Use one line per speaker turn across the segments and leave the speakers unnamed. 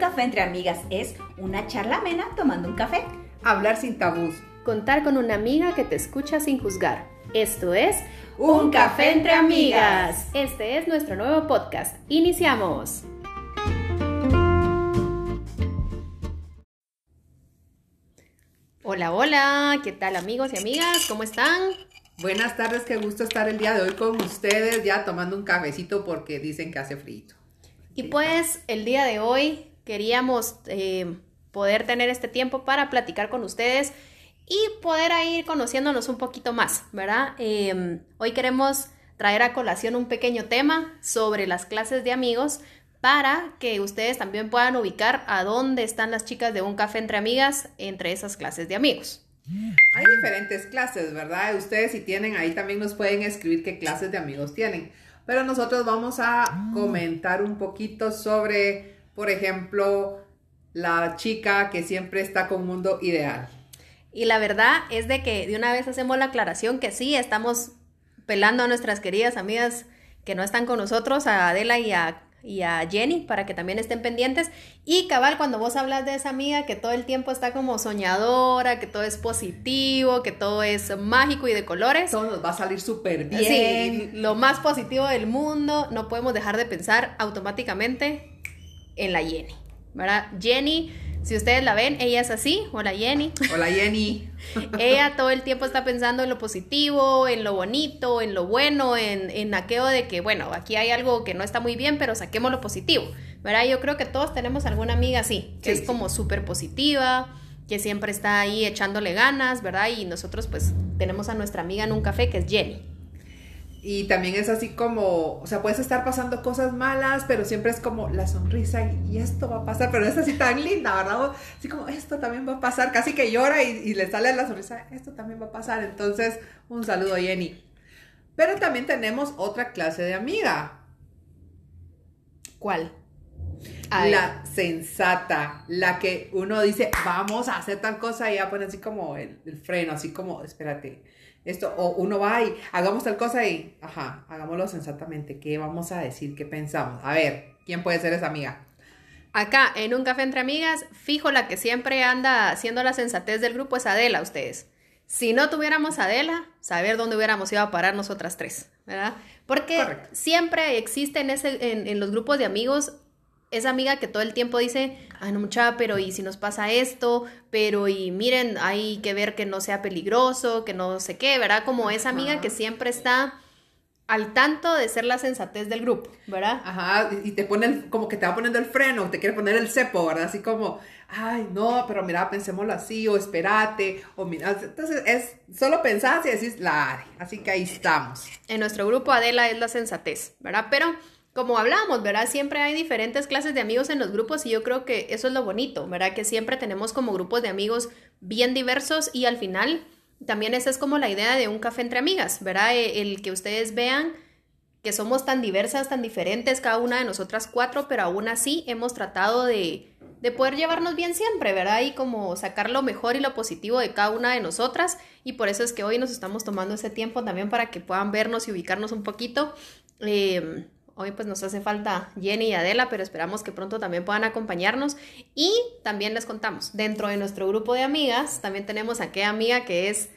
café entre amigas es una charla amena tomando un café.
Hablar sin tabús.
Contar con una amiga que te escucha sin juzgar. Esto es
Un café entre amigas.
Este es nuestro nuevo podcast. Iniciamos. Hola, hola, ¿qué tal amigos y amigas? ¿Cómo están?
Buenas tardes, qué gusto estar el día de hoy con ustedes, ya tomando un cafecito porque dicen que hace frío.
Y pues el día de hoy queríamos eh, poder tener este tiempo para platicar con ustedes y poder ir conociéndonos un poquito más, ¿verdad? Em, hoy queremos traer a colación un pequeño tema sobre las clases de amigos para que ustedes también puedan ubicar a dónde están las chicas de un café entre amigas entre esas clases de amigos.
Hay diferentes clases, ¿verdad? Ustedes si tienen ahí también nos pueden escribir qué clases de amigos tienen. Pero nosotros vamos a comentar un poquito sobre, por ejemplo, la chica que siempre está con un mundo ideal.
Y la verdad es de que de una vez hacemos la aclaración que sí, estamos pelando a nuestras queridas amigas que no están con nosotros, a Adela y a y a Jenny para que también estén pendientes. Y cabal, cuando vos hablas de esa amiga que todo el tiempo está como soñadora, que todo es positivo, que todo es mágico y de colores.
Todo nos va a salir súper bien.
Sí, lo más positivo del mundo, no podemos dejar de pensar automáticamente en la Jenny. ¿Verdad? Jenny si ustedes la ven, ella es así. Hola Jenny.
Hola Jenny.
ella todo el tiempo está pensando en lo positivo, en lo bonito, en lo bueno, en, en aquello de que, bueno, aquí hay algo que no está muy bien, pero saquemos lo positivo. ¿Verdad? Yo creo que todos tenemos alguna amiga así, que es como súper positiva, que siempre está ahí echándole ganas, ¿verdad? Y nosotros pues tenemos a nuestra amiga en un café que es Jenny.
Y también es así como, o sea, puedes estar pasando cosas malas, pero siempre es como la sonrisa y, esto va a pasar, pero es así tan linda, ¿verdad? Así como esto también va a pasar, casi que llora y, le sale la sonrisa, esto también va a pasar. Entonces, un saludo, Jenny. Pero también tenemos otra clase de amiga.
¿Cuál?
La sensata, la que uno dice, vamos a hacer tal cosa y ya pone así como el, el freno, así como, espérate esto, o uno va y hagamos tal cosa y, ajá, hagámoslo sensatamente. ¿Qué vamos a decir? ¿Qué pensamos? A ver, ¿quién puede ser esa amiga?
Acá, en un café entre amigas, fijo la que siempre anda haciendo la sensatez del grupo es Adela, ustedes. Si no tuviéramos Adela, saber dónde hubiéramos ido a parar nosotras tres, ¿verdad? Porque siempre existe en, ese, en, en los grupos de amigos esa amiga que todo el tiempo dice, ay no mucha, pero y si nos pasa esto, pero y miren, hay que ver que no sea peligroso, que no sé qué, ¿verdad? Como esa amiga que siempre está al tanto de ser la sensatez del grupo, ¿verdad?
Ajá, y te ponen, como que te va poniendo el freno, te quiere poner el cepo, ¿verdad? Así como, ay, no, pero mira, pensémoslo así, o espérate, o mira, entonces es, solo pensás y decís, la así que ahí estamos.
En nuestro grupo Adela es la sensatez, ¿verdad? Pero como hablamos, ¿verdad? Siempre hay diferentes clases de amigos en los grupos y yo creo que eso es lo bonito, ¿verdad? Que siempre tenemos como grupos de amigos bien diversos y al final también esa es como la idea de un café entre amigas, ¿verdad? E, el que ustedes vean que somos tan diversas, tan diferentes, cada una de nosotras cuatro, pero aún así hemos tratado de, de poder llevarnos bien siempre, ¿verdad? Y como sacar lo mejor y lo positivo de cada una de nosotras. Y por eso es que hoy nos estamos tomando ese tiempo también para que puedan vernos y ubicarnos un poquito. Eh, Hoy pues nos hace falta Jenny y Adela, pero esperamos que pronto también puedan acompañarnos. Y también les contamos, dentro de nuestro grupo de amigas, también tenemos a aquella amiga que es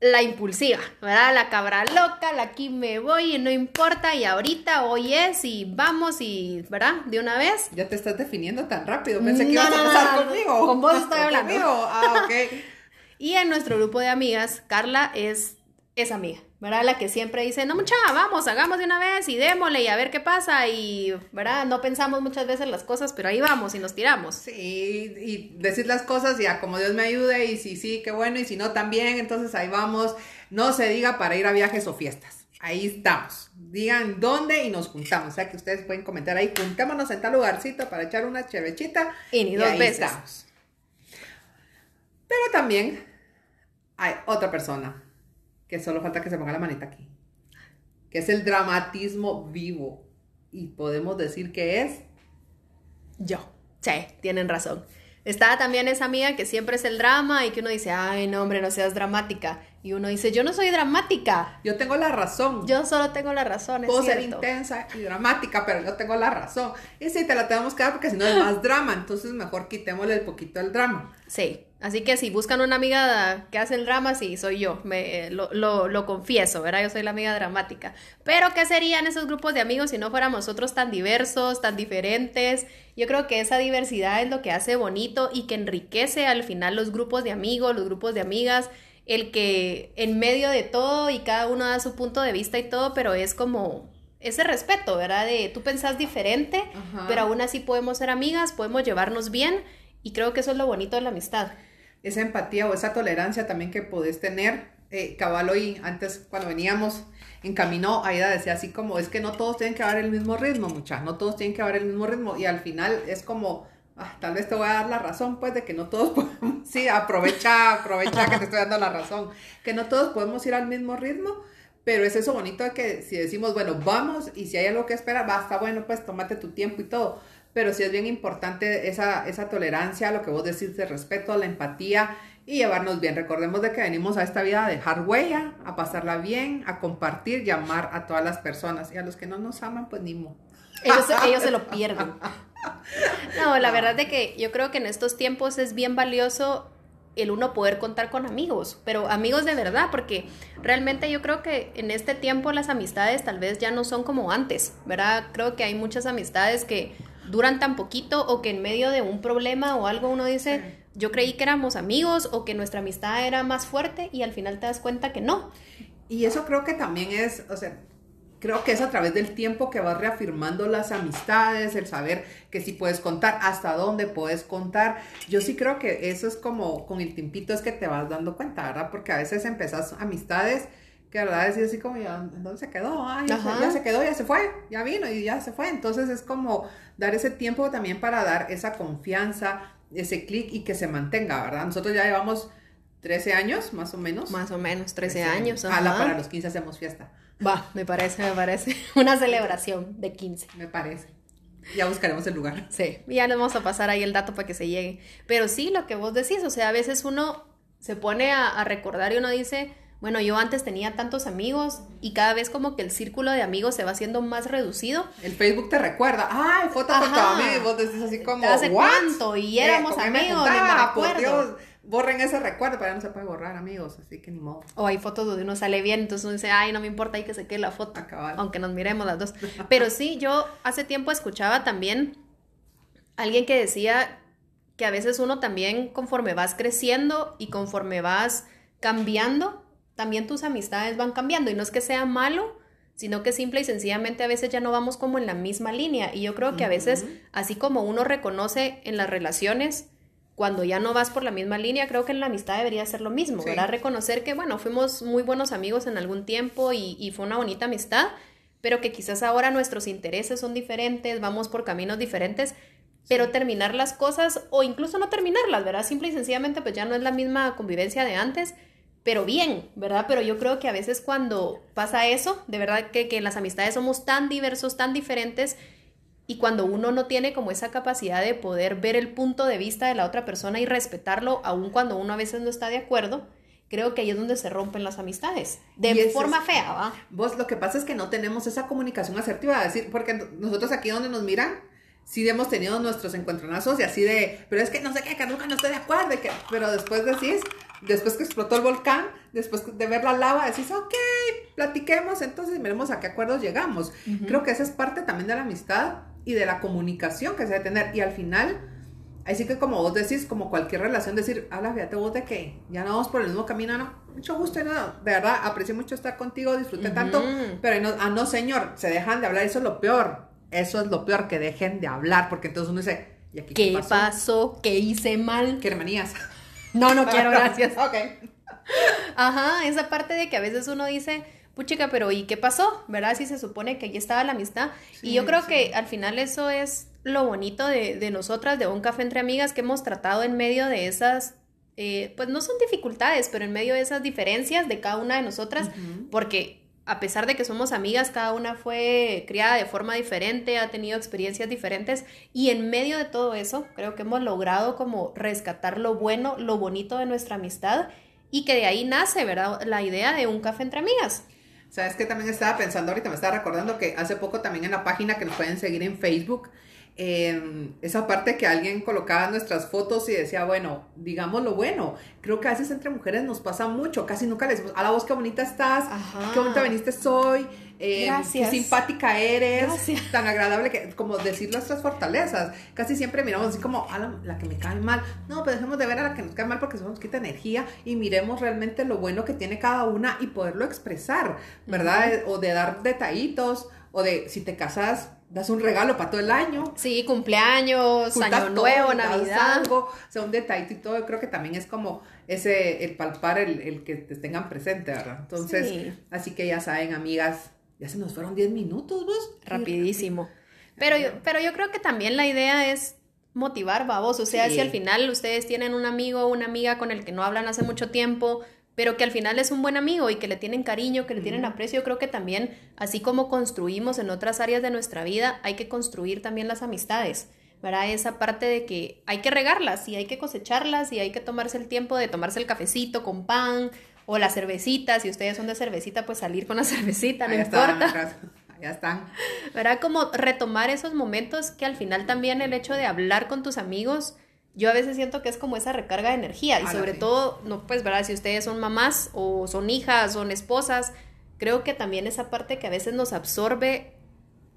la impulsiva, ¿verdad? La cabra loca, la aquí me voy y no importa, y ahorita hoy es y vamos y, ¿verdad? De una vez.
Ya te estás definiendo tan rápido, pensé que ibas a pasar conmigo.
Con vos estoy hablando.
Ah, ok.
y en nuestro grupo de amigas, Carla es esa amiga. ¿verdad? La que siempre dice, no mucha, vamos, hagamos de una vez y démosle y a ver qué pasa y, ¿verdad? No pensamos muchas veces las cosas, pero ahí vamos y nos tiramos.
Sí, y decir las cosas ya como Dios me ayude y si sí, qué bueno y si no también, entonces ahí vamos. No se diga para ir a viajes o fiestas. Ahí estamos. Digan dónde y nos juntamos. O sea que ustedes pueden comentar ahí, juntémonos en tal lugarcito para echar una chevechita.
Y ni dos veces.
Pero también hay otra persona que solo falta que se ponga la manita aquí, que es el dramatismo vivo. Y podemos decir que es
yo. Sí, tienen razón. Está también esa amiga que siempre es el drama y que uno dice, ay, no, hombre, no seas dramática. Y uno dice, yo no soy dramática.
Yo tengo la razón.
Yo solo tengo la razón. es
Puedo ser intensa y dramática, pero yo tengo la razón. Y sí, te la tenemos que dar porque si no es más drama. Entonces mejor quitémosle el poquito el drama.
Sí, así que si buscan una amiga que hace el drama, sí, soy yo, me, lo, lo, lo confieso, ¿verdad? Yo soy la amiga dramática. Pero, ¿qué serían esos grupos de amigos si no fuéramos nosotros tan diversos, tan diferentes? Yo creo que esa diversidad es lo que hace bonito y que enriquece al final los grupos de amigos, los grupos de amigas, el que en medio de todo y cada uno da su punto de vista y todo, pero es como ese respeto, ¿verdad? De tú pensás diferente,
Ajá.
pero aún así podemos ser amigas, podemos llevarnos bien y creo que eso es lo bonito de la amistad.
Esa empatía o esa tolerancia también que podés tener. Eh, cabal hoy, antes cuando veníamos en camino, Aida decía así como, es que no todos tienen que dar el mismo ritmo, muchachos, no todos tienen que dar el mismo ritmo. Y al final es como, ah, tal vez te voy a dar la razón, pues, de que no todos podemos, sí, aprovecha, aprovecha que te estoy dando la razón, que no todos podemos ir al mismo ritmo, pero es eso bonito de que si decimos, bueno, vamos, y si hay algo que esperar, va, está bueno, pues, tómate tu tiempo y todo, pero sí es bien importante esa, esa tolerancia, lo que vos decís de respeto, la empatía y llevarnos bien. Recordemos de que venimos a esta vida a dejar huella, a pasarla bien, a compartir y amar a todas las personas, y a los que no nos aman, pues ni modo.
Ellos, ellos se lo pierden. No, la verdad de que yo creo que en estos tiempos es bien valioso el uno poder contar con amigos, pero amigos de verdad, porque realmente yo creo que en este tiempo las amistades tal vez ya no son como antes, ¿verdad? Creo que hay muchas amistades que duran tan poquito o que en medio de un problema o algo uno dice, yo creí que éramos amigos o que nuestra amistad era más fuerte y al final te das cuenta que no.
Y eso creo que también es, o sea, creo que es a través del tiempo que vas reafirmando las amistades, el saber que sí puedes contar, hasta dónde puedes contar. Yo sí creo que eso es como con el tiempito es que te vas dando cuenta, ¿verdad? Porque a veces empezás amistades que, ¿verdad? Decís así como, ya, ¿dónde se quedó? Ah, ya, se,
Ajá.
ya se quedó, ya se fue, ya vino y ya se fue. Entonces es como dar ese tiempo también para dar esa confianza, ese clic y que se mantenga, ¿verdad? Nosotros ya llevamos 13 años, más o menos.
Más o menos, 13 años.
Ala,
ajá.
para los 15 hacemos fiesta.
Va, me parece, me parece. Una celebración de 15.
Me parece. Ya buscaremos el lugar.
Sí, ya le vamos a pasar ahí el dato para que se llegue. Pero sí, lo que vos decís, o sea, a veces uno se pone a, a recordar y uno dice, bueno, yo antes tenía tantos amigos y cada vez como que el círculo de amigos se va haciendo más reducido.
El Facebook te recuerda. Ay, foto con tu amigo. Vos decís así como.
¿Hace
¿What?
cuánto? Y éramos
¿con qué me
amigos, me?
Por. Dios, borren ese recuerdo, pero ya no se puede borrar, amigos. Así que ni modo.
O hay fotos donde uno sale bien, entonces uno dice, ay, no me importa ahí que se quede la foto,
A cabal.
aunque nos miremos las dos. Pero sí, yo hace tiempo escuchaba también alguien que decía que a veces uno también conforme vas creciendo y conforme vas cambiando, también tus amistades van cambiando. Y no es que sea malo, sino que simple y sencillamente a veces ya no vamos como en la misma línea. Y yo creo que a veces, así como uno reconoce en las relaciones, cuando ya no vas por la misma línea, creo que en la amistad debería ser lo mismo,
Sí.
¿verdad? Reconocer que, bueno, fuimos muy buenos amigos en algún tiempo y, y fue una bonita amistad, pero que quizás ahora nuestros intereses son diferentes, vamos por caminos diferentes, pero terminar las cosas o incluso no terminarlas, ¿verdad? Simple y sencillamente pues ya no es la misma convivencia de antes, pero bien, ¿verdad? Pero yo creo que a veces cuando pasa eso, de verdad que, que en las amistades somos tan diversos, tan diferentes, y cuando uno no tiene como esa capacidad de poder ver el punto de vista de la otra persona y respetarlo, aun cuando uno a veces no está de acuerdo, creo que ahí es donde se rompen las amistades. De forma
es-
fea, ¿va?
Vos lo que pasa es que no tenemos esa comunicación asertiva, decir, porque nosotros aquí donde nos miran, sí hemos tenido nuestros encontronazos y así de, pero es que no sé qué, que nunca no estoy de acuerdo, y que, pero después decís, después que explotó el volcán, después de ver la lava, decís, ok, platiquemos, entonces miremos a qué acuerdos llegamos. Creo que esa es parte también de la amistad y de la comunicación que se debe tener. Y al final, así que como vos decís, como cualquier relación, decir, ala, fíjate vos de que ya no vamos por el mismo camino, no, mucho gusto, no, de verdad, aprecio mucho estar contigo, disfruté tanto, pero no, ah, no, señor, se dejan de hablar, eso es lo peor, eso es lo peor, que dejen de hablar, porque entonces uno dice, ¿y aquí
¿Qué pasó? ¿Qué hice mal?
¿Qué hermanías?
No, no quiero, gracias.
ok.
Ajá, esa parte de que a veces uno dice, puchica, pero ¿y qué pasó? ¿Verdad? Si se supone que allí estaba la amistad.
Sí,
y yo creo
sí.
que al final eso es lo bonito de, de nosotras, de un café entre amigas, que hemos tratado en medio de esas, eh, pues no son dificultades, pero en medio de esas diferencias de cada una de nosotras, porque a pesar de que somos amigas, cada una fue criada de forma diferente, ha tenido experiencias diferentes y en medio de todo eso creo que hemos logrado como rescatar lo bueno, lo bonito de nuestra amistad y que de ahí nace, ¿verdad? La idea de un café entre amigas.
¿Sabes que También estaba pensando ahorita, me estaba recordando que hace poco también en la página que nos pueden seguir en Facebook, eh, esa parte que alguien colocaba nuestras fotos y decía, bueno, digamos lo bueno. Creo que a veces entre mujeres nos pasa mucho, casi nunca les a la voz qué bonita estás,
Ajá.
qué bonita viniste soy, eh,
Gracias.
qué simpática eres,
Gracias.
tan agradable que, como decir nuestras fortalezas. Casi siempre miramos así como a la, la que me cae mal. No, pues dejemos de ver a la que nos cae mal porque eso nos quita energía y miremos realmente lo bueno que tiene cada una y poderlo expresar, ¿verdad? O de dar detallitos, o de si te casas, das un regalo para todo el año.
Sí, cumpleaños, año
todo
nuevo,
das
Navidad.
algo, o sea, un detallito y todo, yo creo que también es como ese, el palpar, el, el que te tengan presente, ¿verdad? Entonces,
Sí.
así que ya saben, amigas, ya se nos fueron 10 minutos, vos.
Rapidísimo. Pero yo, pero yo creo que también la idea es motivar, babos. O sea,
Sí.
si al final ustedes tienen un amigo o una amiga con el que no hablan hace mucho tiempo, pero que al final es un buen amigo y que le tienen cariño, que le tienen aprecio, yo creo que también, así como construimos en otras áreas de nuestra vida, hay que construir también las amistades. ¿verdad? Esa parte de que hay que regarlas y hay que cosecharlas y hay que tomarse el tiempo de tomarse el cafecito con pan o la cervecita. Si ustedes son de cervecita, pues salir con la cervecita, no
Allá
importa.
están, allá están.
¿verdad? Como retomar esos momentos que al final también el hecho de hablar con tus amigos, yo a veces siento que es como esa recarga de energía y
Ah,
sobre todo, no, pues, ¿verdad? Si ustedes son mamás o son hijas, son esposas, creo que también esa parte que a veces nos absorbe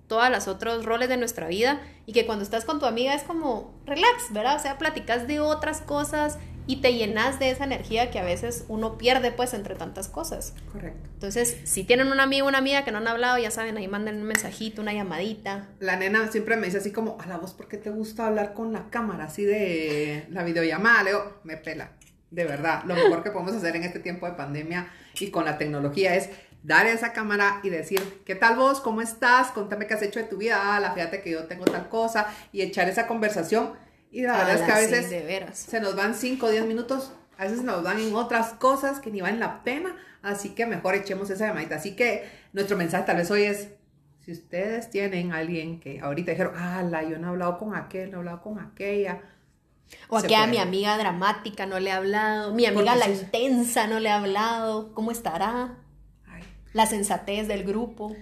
todas las otros roles de nuestra vida y que cuando estás con tu amiga es como relax, ¿verdad? O sea, platicas de otras cosas y te llenas de esa energía que a veces uno pierde pues entre tantas cosas.
Correcto.
Entonces, si tienen un amigo o una amiga que no han hablado, ya saben, ahí manden un mensajito, una llamadita.
La nena siempre me dice así como, a la voz, ¿por qué te gusta hablar con la cámara? Así de la videollamada. Le digo, me pela. De verdad, lo mejor que podemos hacer en este tiempo de pandemia y con la tecnología es dar esa cámara y decir, ¿qué tal vos? ¿Cómo estás? Contame qué has hecho de tu vida. Ah, la fíjate que yo tengo tal cosa y echar esa conversación. Y la verdad es que a
sí,
veces
de veras.
se nos van 5 o 10 minutos, a veces nos van en otras cosas que ni valen la pena, así que mejor echemos esa llamadita. Así que nuestro mensaje tal vez hoy es, si ustedes tienen a alguien que ahorita dijeron, ala, yo no he hablado con aquel, no he hablado con aquella.
O aquí a mi amiga dramática no le he hablado, mi amiga la intensa no le he hablado, ¿cómo estará? La sensatez del grupo.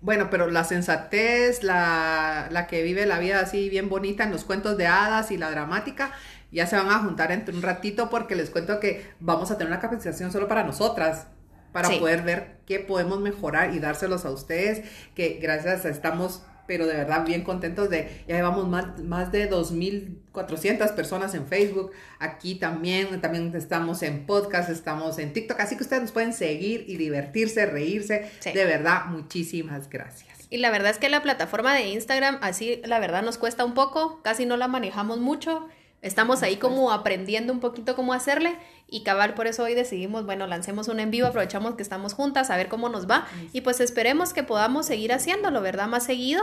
Bueno, pero la sensatez, la, la que vive la vida así bien bonita en los cuentos de hadas y la dramática, ya se van a juntar entre un ratito porque les cuento que vamos a tener una capacitación solo para nosotras, para
Sí.
poder ver qué podemos mejorar y dárselos a ustedes, que gracias a estamos, pero de verdad bien contentos de, ya llevamos más, más de 2.400 personas en Facebook, aquí también, también estamos en podcast, estamos en TikTok, así que ustedes nos pueden seguir y divertirse, reírse,
Sí.
de verdad, muchísimas gracias.
Y la verdad es que la plataforma de Instagram, así la verdad nos cuesta un poco, casi no la manejamos mucho. Estamos ahí como aprendiendo un poquito cómo hacerle y cabal, por eso hoy decidimos, bueno, lancemos un en vivo, aprovechamos que estamos juntas, a ver cómo nos va y pues esperemos que podamos seguir haciéndolo, ¿verdad? Más seguido,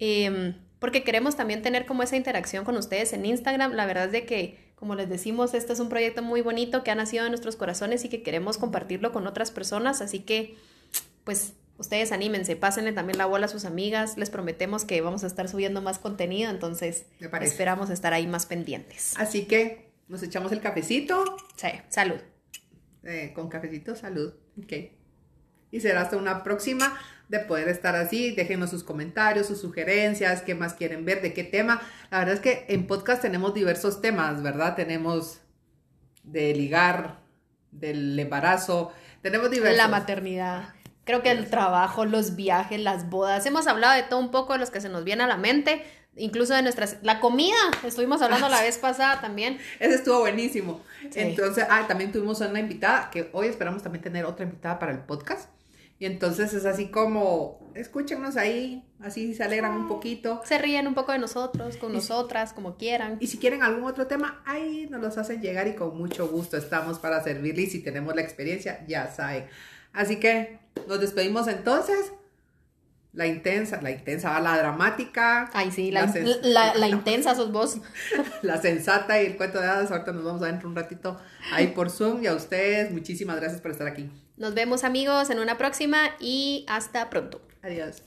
em, porque queremos también tener como esa interacción con ustedes en Instagram. La verdad es de que, como les decimos, este es un proyecto muy bonito que ha nacido en nuestros corazones y que queremos compartirlo con otras personas, así que pues ustedes anímense, pásenle también la bola a sus amigas, les prometemos que vamos a estar subiendo más contenido, entonces esperamos estar ahí más pendientes.
Así que nos echamos el cafecito.
Sí, salud.
eh, con cafecito, salud. Ok. Y será hasta una próxima de poder estar así. Déjenos sus comentarios, sus sugerencias, qué más quieren ver, de qué tema. La verdad es que en podcast tenemos diversos temas, ¿verdad? Tenemos de ligar, del embarazo, tenemos diversos.
La maternidad. Creo que el trabajo, los viajes, las bodas. Hemos hablado de todo un poco de los que se nos viene a la mente, incluso de nuestras... La comida, estuvimos hablando la vez pasada también.
Ese estuvo buenísimo.
Sí.
Entonces, ah, también tuvimos una invitada, que hoy esperamos también tener otra invitada para el podcast. Y entonces es así como, escúchenos ahí, así se alegran un poquito.
Se ríen un poco de nosotros, con nosotras, como quieran.
Y si quieren algún otro tema, ahí nos los hacen llegar y con mucho gusto estamos para servirles. Y si tenemos la experiencia, ya saben. Así que nos despedimos entonces. La intensa, la intensa, va la dramática.
Ay, sí, la, la, la intensa sos vos.
la sensata y el cuento de hadas. Ahorita nos vamos a dentro un ratito ahí por Zoom. Y a ustedes, muchísimas gracias por estar aquí.
Nos vemos amigos en una próxima y hasta pronto.
Adiós.